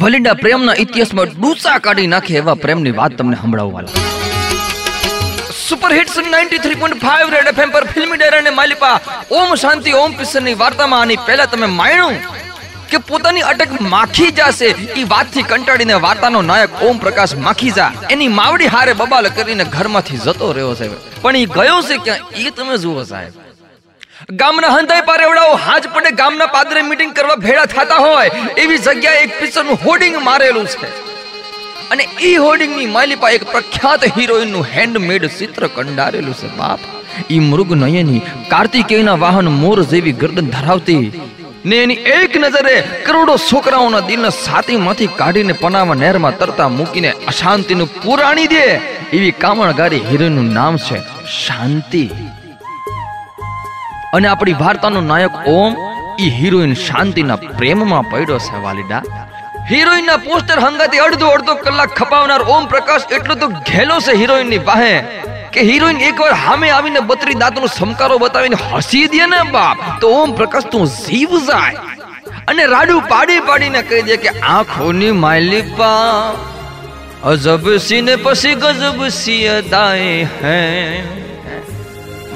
વલિંડા પ્રેમના ઇતિહાસમાં ડૂસા કાઢી નાખે એવા પ્રેમની વાત તમને સંભળાવવાલા સુપર હિટ સિંગ 93.5 રેડ એફએમ પર ફિલ્મી ડેરા અને માલિપા ઓમ શાંતિ, ઓમ પિસરની વાર્તામાં આની પહેલા તમે માણ્યું કે પોતાની અટક માખી જાશે એ વાતથી કંટાળીને વાર્તાનો નાયક ઓમ પ્રકાશ માખી જા. એની માવડી હારે બબાલ કરીને ઘરમાંથી જતો રહ્યો છે. પણ એ ગયો છે ક્યાં? એ તમે જુઓ સાહેબ. ગામના હંધાઈ પારેવડાઓ હાજ પડે ગામના પાદરે મીટિંગ કરવા ભેળા થતા હોય, એવી જગ્યાએ એક પિક્ચરનું હોર્ડિંગ મારેલું છે. અને ઈ હોર્ડિંગની માલિપા એક પ્રખ્યાત હિરોઈનનું હેન્ડમેડ ચિત્ર કંડારેલું છે, બાપ. ઈ મૃગ નયની કાર્તિકેયના વાહન મોર જેવી ગરદન ધરાવતી ને એની એક નજરે કરોડો છોકરાઓના દિલને સાતીમાંથી કાઢીને પનાવા નહેરમાં તરતા મૂકીને અશાંતિનું પુરાણી દે, એવી કામણગારી હિરોઈનનું નામ છે, શાંતિ. અને આપણી વાર્તાનો નાયક ઓમ, ઈ હિરોઈન શાંતિના પ્રેમમાં પડ્યો છે વાલીડા. હિરોઈનના પોસ્ટર હંગાથી અડધો અડધો કલાક ખપાવનાર ઓમ પ્રકાશ એટલો તો ઘેલો છે હિરોઈનની બાહે કે હિરોઈન એકવાર સામે આવીને બત્રી દાંતનો સમકારો બતાવીને હસી દે ને બાપ, તો ઓમ પ્રકાશ તું જીવ જાય. અને રાડુ પાડી પાડીને કહી દે કે આંખોની માલિપા અજબ સીને પછી ગજબ સી અદાએ હે.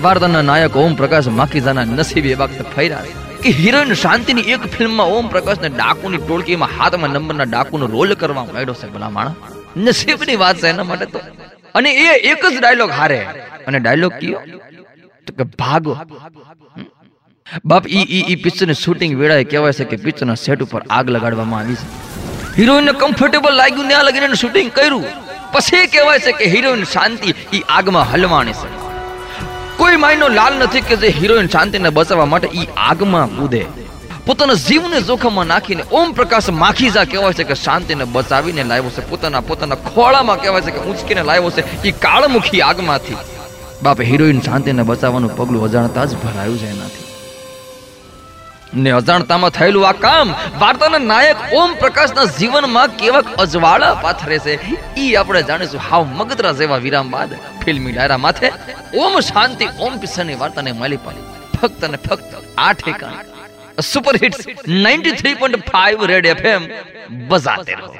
વાર્તાના નાયક ઓમ પ્રકાશ માખીજાના નસીબ વખતે ફર્યા કે હિરોઈન શાંતિની એક ફિલ્મમાં ઓમ પ્રકાશને ડાકુની ટોળકીમાં હાથમાં નંબરના ડાકુનો રોલ કરવા માંડ્યો છે ભલા નસીબની વાત છે એના માટે તો. અને એ એક જ ડાયલોગ હારે. અને ડાયલોગ કયો? તો કે ભાગો. બાપ, ઈ ઈ ઈ પિક્ચરની શૂટિંગ વેળાએ કહેવાય છે કે પિક્ચરના સેટ ઉપર આગ લગાડવામાં આવી છે. હિરોઈનને કમ્ફર્ટેબલ લાગ્યું ને આ લગીને શૂટિંગ કર્યું. પછી કહેવાય છે કે હિરોઈન શાંતિ ઈ આગમાં હલવાણી છે. કોઈ માયનો લાલ નથી કે જે હિરોઈન શાંતિને બચાવવા માટે ઈ આગમાં કૂદે. પોતાના જીવને જોખમમાં નાખીને ઓમ પ્રકાશ માખીજા કહેવાય છે કે શાંતિને બચાવીને લાવ્યો છે. પોતાના પોતાના ખોળામાં કહેવાય છે કે ઉંચકીને લાવ્યો છે. એ કાળમુખી આગમાંથી. બાપે હિરોઈન શાંતિને બચાવવાનું પગલું અજાણતા જ ભરાયું છે એનાથી. ને અજાણતામાં થયેલું આ કામ વાર્તાના નાયક ઓમ પ્રકાશના જીવનમાં કેવા અજવાળા પાથરે છે ઈ આપણે જાણીશું હાવ મગદરા જેવા વિરામ બાદ ફિલ્મી ડાયરા માથે ઓમ શાંતિ, ઓમ પિસરની વાર્તાને માલી પાલી ફક્ત ને ફક્ત આ ઠેકાણ. સુપર હિટ્સ 93.5 રેડ એફએમ બજાતે રહો.